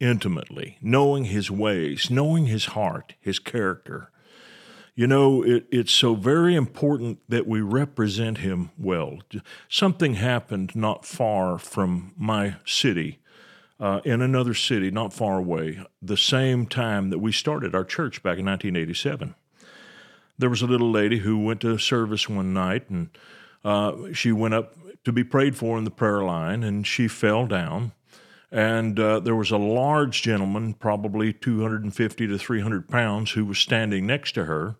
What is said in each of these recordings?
intimately, knowing His ways, knowing His heart, His character. You know, it, it's so very important that we represent Him well. Something happened not far from my city, uh, in another city not far away, the same time that we started our church back in 1987. There was a little lady who went to service one night and uh, she went up to be prayed for in the prayer line and she fell down and uh, there was a large gentleman, probably 250 to 300 pounds, who was standing next to her.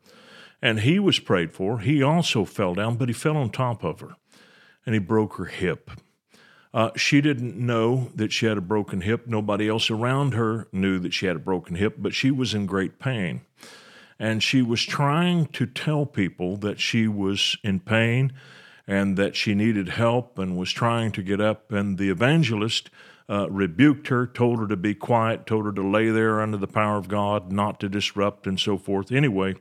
And he was prayed for. He also fell down, but he fell on top of her and he broke her hip. Uh, she didn't know that she had a broken hip. Nobody else around her knew that she had a broken hip, but she was in great pain. And she was trying to tell people that she was in pain and that she needed help and was trying to get up. And the evangelist uh, rebuked her, told her to be quiet, told her to lay there under the power of God, not to disrupt, and so forth. Anyway,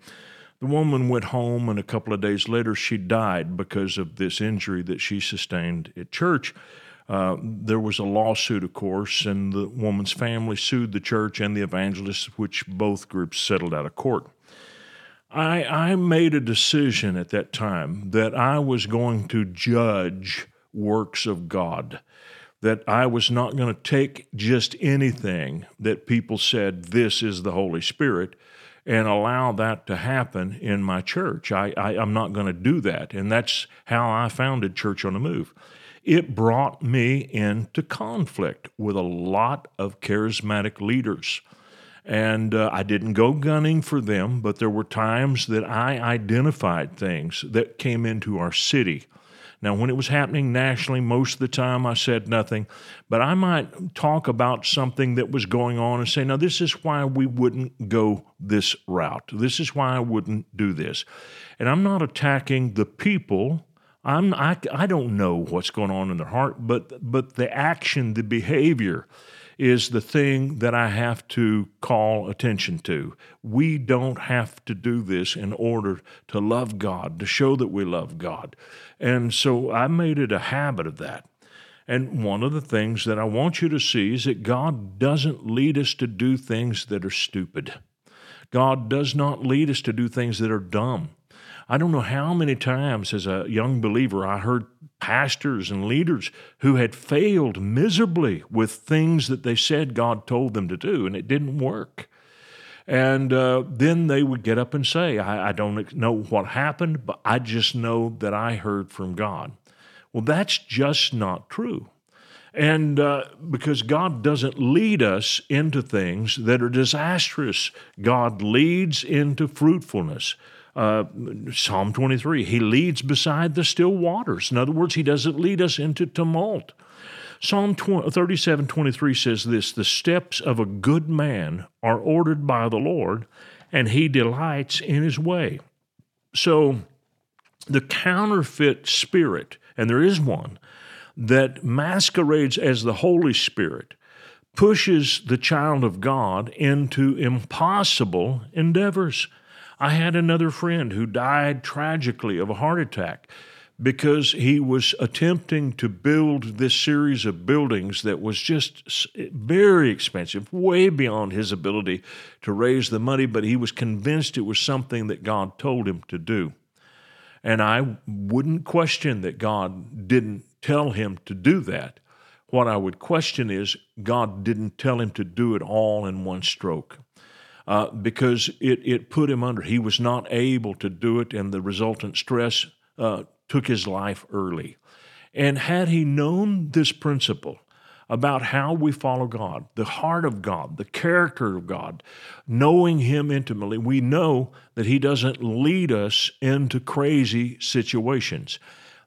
the woman went home, and a couple of days later, she died because of this injury that she sustained at church. Uh, there was a lawsuit, of course, and the woman's family sued the church and the evangelist, which both groups settled out of court. I, I made a decision at that time that I was going to judge works of God that I was not going to take just anything that people said, this is the Holy Spirit, and allow that to happen in my church. I, I, am not going to do that. And that's how I founded Church on the Move. It brought me into conflict with a lot of charismatic leaders. And uh, I didn't go gunning for them, but there were times that I identified things that came into our city now, when it was happening nationally, most of the time I said nothing, but I might talk about something that was going on and say, now, this is why we wouldn't go this route. This is why I wouldn't do this. And I'm not attacking the people. I'm, I, I don't know what's going on in their heart, but, but the action, the behavior, is the thing that I have to call attention to. We don't have to do this in order to love God, to show that we love God. And so I made it a habit of that. And one of the things that I want you to see is that God doesn't lead us to do things that are stupid. God does not lead us to do things that are dumb. I don't know how many times as a young believer I heard pastors and leaders who had failed miserably with things that they said God told them to do, and it didn't work. And uh, then they would get up and say, I, I don't know what happened, but I just know that I heard from God. Well, that's just not true. And uh, because God doesn't lead us into things that are disastrous, God leads into fruitfulness. Uh, Psalm 23, He leads beside the still waters. In other words, He doesn't lead us into tumult. Psalm 37 23 says this The steps of a good man are ordered by the Lord, and he delights in his way. So, the counterfeit spirit, and there is one, that masquerades as the Holy Spirit, pushes the child of God into impossible endeavors. I had another friend who died tragically of a heart attack because he was attempting to build this series of buildings that was just very expensive, way beyond his ability to raise the money, but he was convinced it was something that God told him to do. And I wouldn't question that God didn't tell him to do that. What I would question is God didn't tell him to do it all in one stroke uh, because it, it put him under. He was not able to do it, and the resultant stress uh, took his life early. And had he known this principle, about how we follow God, the heart of God, the character of God, knowing Him intimately, we know that He doesn't lead us into crazy situations.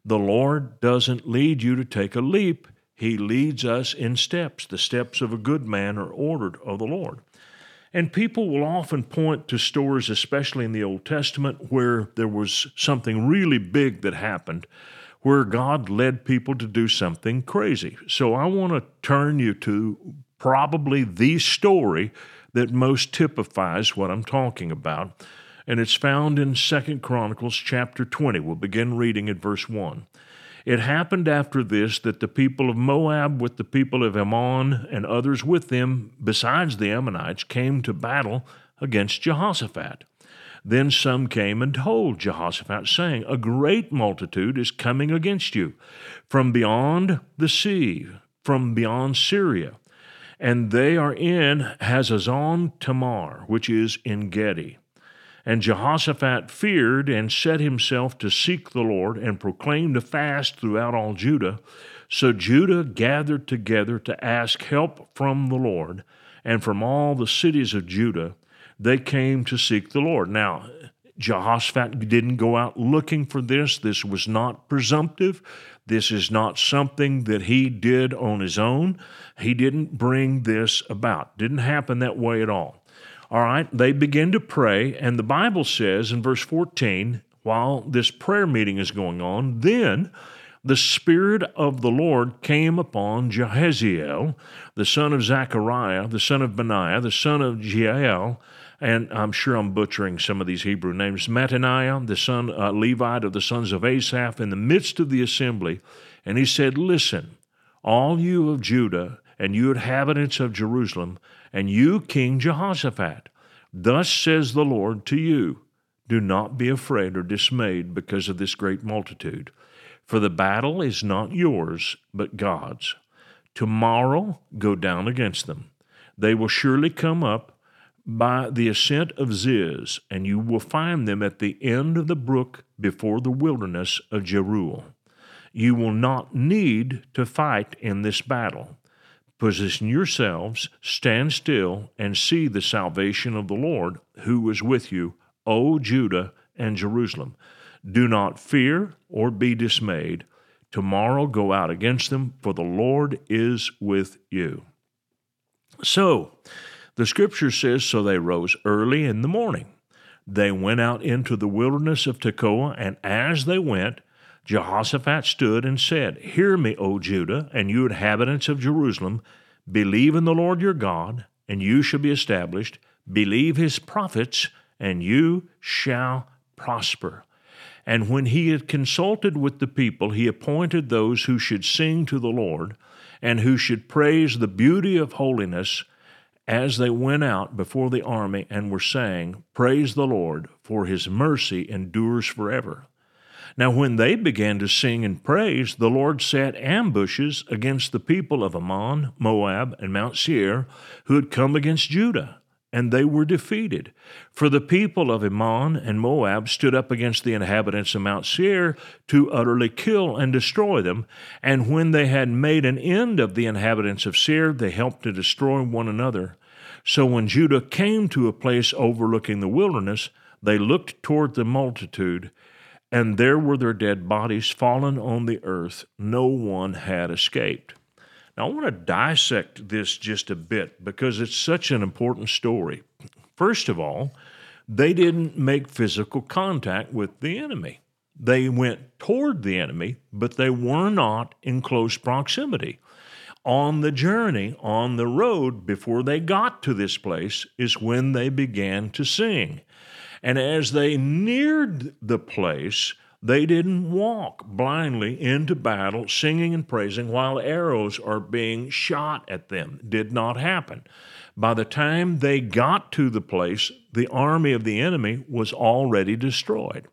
The Lord doesn't lead you to take a leap, He leads us in steps. The steps of a good man are ordered of the Lord. And people will often point to stories, especially in the Old Testament, where there was something really big that happened, where God led people to do something crazy. So I want to turn you to probably the story that most typifies what I'm talking about. And it's found in Second Chronicles chapter 20. We'll begin reading at verse 1. It happened after this that the people of Moab, with the people of Ammon and others with them, besides the Ammonites, came to battle against Jehoshaphat. Then some came and told Jehoshaphat, saying, A great multitude is coming against you from beyond the sea, from beyond Syria and they are in Hazazon Tamar, which is En Gedi. And Jehoshaphat feared and set himself to seek the Lord and proclaimed a fast throughout all Judah. So Judah gathered together to ask help from the Lord, and from all the cities of Judah they came to seek the Lord. Now, Jehoshaphat didn't go out looking for this. This was not presumptive. This is not something that he did on his own. He didn't bring this about. Didn't happen that way at all. All right, they begin to pray, and the Bible says in verse 14, while this prayer meeting is going on, then the Spirit of the Lord came upon Jahaziel, the son of Zechariah, the son of Benaiah, the son of Jael, and I'm sure I'm butchering some of these Hebrew names, Mattaniah, the son uh, Levite of the sons of Asaph, in the midst of the assembly, and he said, Listen, all you of Judah, and you inhabitants of Jerusalem, and you, King Jehoshaphat, thus says the Lord to you, Do not be afraid or dismayed because of this great multitude, for the battle is not yours, but God's. Tomorrow go down against them. They will surely come up by the ascent of Ziz, and you will find them at the end of the brook before the wilderness of Jeruel. You will not need to fight in this battle. Position yourselves, stand still, and see the salvation of the Lord who is with you, O Judah and Jerusalem. Do not fear or be dismayed. Tomorrow go out against them, for the Lord is with you. So, the scripture says, So they rose early in the morning. They went out into the wilderness of Tekoa, and as they went, Jehoshaphat stood and said, Hear me, O Judah, and you inhabitants of Jerusalem, believe in the Lord your God, and you shall be established. Believe his prophets, and you shall prosper. And when he had consulted with the people, he appointed those who should sing to the Lord, and who should praise the beauty of holiness as they went out before the army and were saying, Praise the Lord, for his mercy endures forever. Now, when they began to sing and praise, the Lord set ambushes against the people of Ammon, Moab, and Mount Seir, who had come against Judah, and they were defeated. For the people of Ammon and Moab stood up against the inhabitants of Mount Seir to utterly kill and destroy them. And when they had made an end of the inhabitants of Seir, they helped to destroy one another. So when Judah came to a place overlooking the wilderness, they looked toward the multitude, and there were their dead bodies fallen on the earth. No one had escaped. Now, I want to dissect this just a bit because it's such an important story. First of all, they didn't make physical contact with the enemy. They went toward the enemy, but they were not in close proximity on the journey, on the road, before they got to this place, is when they began to sing. And as they neared the place, they didn't walk blindly into battle, singing and praising while arrows are being shot at them. Did not happen. By the time they got to the place, the army of the enemy was already destroyed.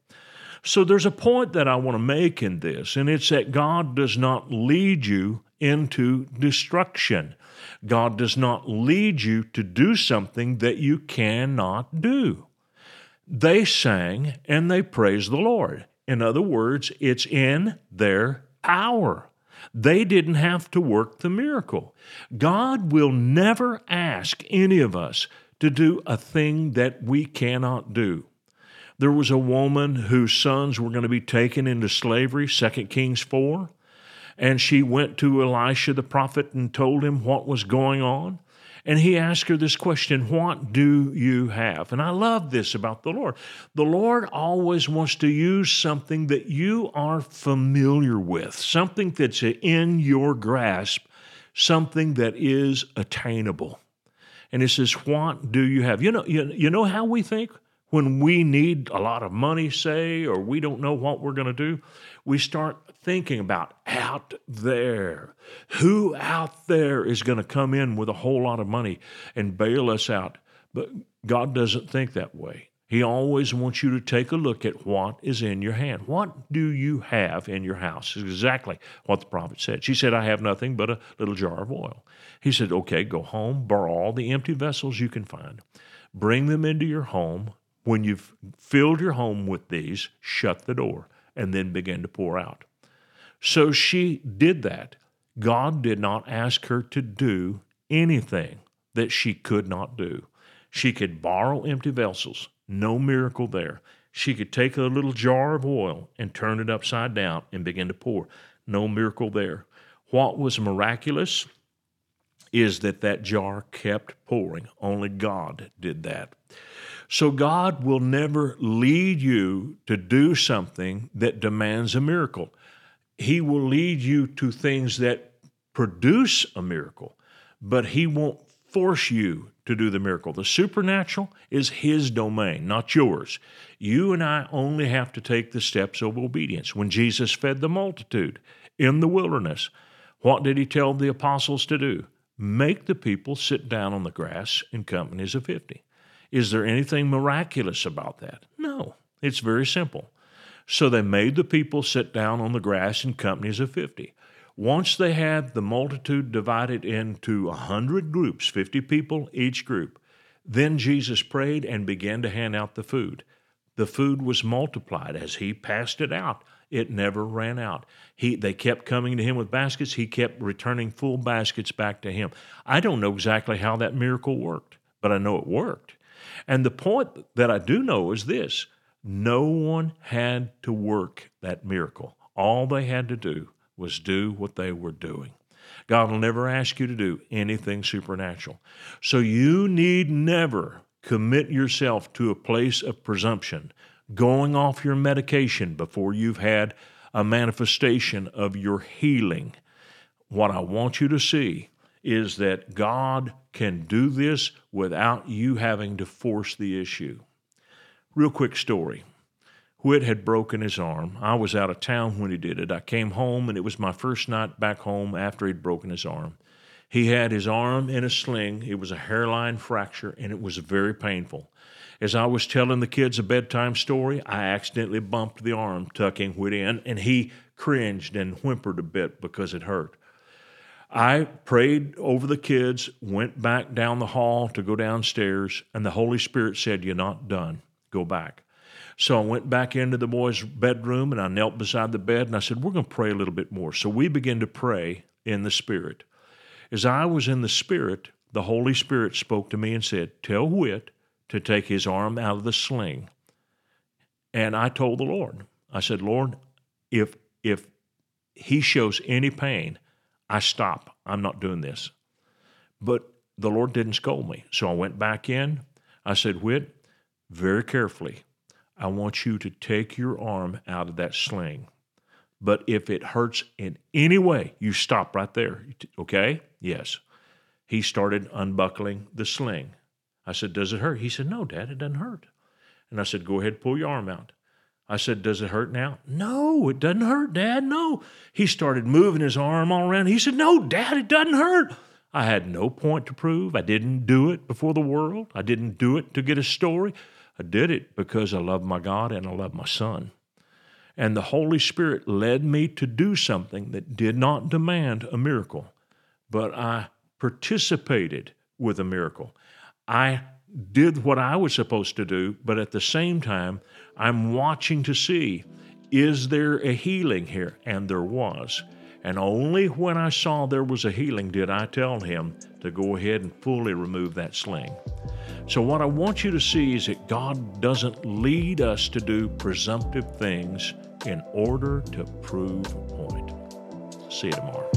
So there's a point that I want to make in this, and it's that God does not lead you into destruction. God does not lead you to do something that you cannot do. They sang and they praised the Lord. In other words, it's in their power. They didn't have to work the miracle. God will never ask any of us to do a thing that we cannot do. There was a woman whose sons were going to be taken into slavery, 2 Kings 4. And she went to Elisha the prophet and told him what was going on. And he asked her this question What do you have? And I love this about the Lord. The Lord always wants to use something that you are familiar with, something that's in your grasp, something that is attainable. And he says, What do you have? You know, you, you know how we think? When we need a lot of money, say, or we don't know what we're going to do, we start thinking about out there. Who out there is going to come in with a whole lot of money and bail us out? But God doesn't think that way. He always wants you to take a look at what is in your hand. What do you have in your house? Is exactly what the prophet said. She said, I have nothing but a little jar of oil. He said, Okay, go home, borrow all the empty vessels you can find, bring them into your home. When you've filled your home with these, shut the door and then begin to pour out. So she did that. God did not ask her to do anything that she could not do. She could borrow empty vessels, no miracle there. She could take a little jar of oil and turn it upside down and begin to pour, no miracle there. What was miraculous is that that jar kept pouring. Only God did that. So God will never lead you to do something that demands a miracle. He will lead you to things that produce a miracle, but He won't force you to do the miracle. The supernatural is His domain, not yours. You and I only have to take the steps of obedience. When Jesus fed the multitude in the wilderness, what did He tell the apostles to do? Make the people sit down on the grass in companies of 50. Is there anything miraculous about that? No, it's very simple. So they made the people sit down on the grass in companies of 50. Once they had the multitude divided into a 100 groups, 50 people each group, then Jesus prayed and began to hand out the food. The food was multiplied as he passed it out. It never ran out. He, they kept coming to him with baskets. He kept returning full baskets back to him. I don't know exactly how that miracle worked, but I know it worked. And the point that I do know is this no one had to work that miracle. All they had to do was do what they were doing. God will never ask you to do anything supernatural. So you need never commit yourself to a place of presumption, going off your medication before you've had a manifestation of your healing. What I want you to see is that God can do this without you having to force the issue. Real quick story. Whit had broken his arm. I was out of town when he did it. I came home, and it was my first night back home after he'd broken his arm. He had his arm in a sling. It was a hairline fracture, and it was very painful. As I was telling the kids a bedtime story, I accidentally bumped the arm, tucking Whit in, and he cringed and whimpered a bit because it hurt. I prayed over the kids, went back down the hall to go downstairs, and the Holy Spirit said, You're not done go back. So I went back into the boy's bedroom and I knelt beside the bed and I said, We're going to pray a little bit more. So we began to pray in the Spirit. As I was in the Spirit, the Holy Spirit spoke to me and said, Tell Whit to take his arm out of the sling. And I told the Lord, I said, Lord, if if he shows any pain, I stop. I'm not doing this. But the Lord didn't scold me. So I went back in. I said, Whit, very carefully, I want you to take your arm out of that sling. But if it hurts in any way, you stop right there. Okay? Yes. He started unbuckling the sling. I said, Does it hurt? He said, No, Dad, it doesn't hurt. And I said, Go ahead, pull your arm out. I said, Does it hurt now? No, it doesn't hurt, Dad. No. He started moving his arm all around. He said, No, Dad, it doesn't hurt. I had no point to prove. I didn't do it before the world. I didn't do it to get a story. I did it because I love my God and I love my son. And the Holy Spirit led me to do something that did not demand a miracle, but I participated with a miracle. I did what I was supposed to do, but at the same time, I'm watching to see is there a healing here? And there was. And only when I saw there was a healing did I tell him to go ahead and fully remove that sling. So, what I want you to see is that God doesn't lead us to do presumptive things in order to prove a point. See you tomorrow.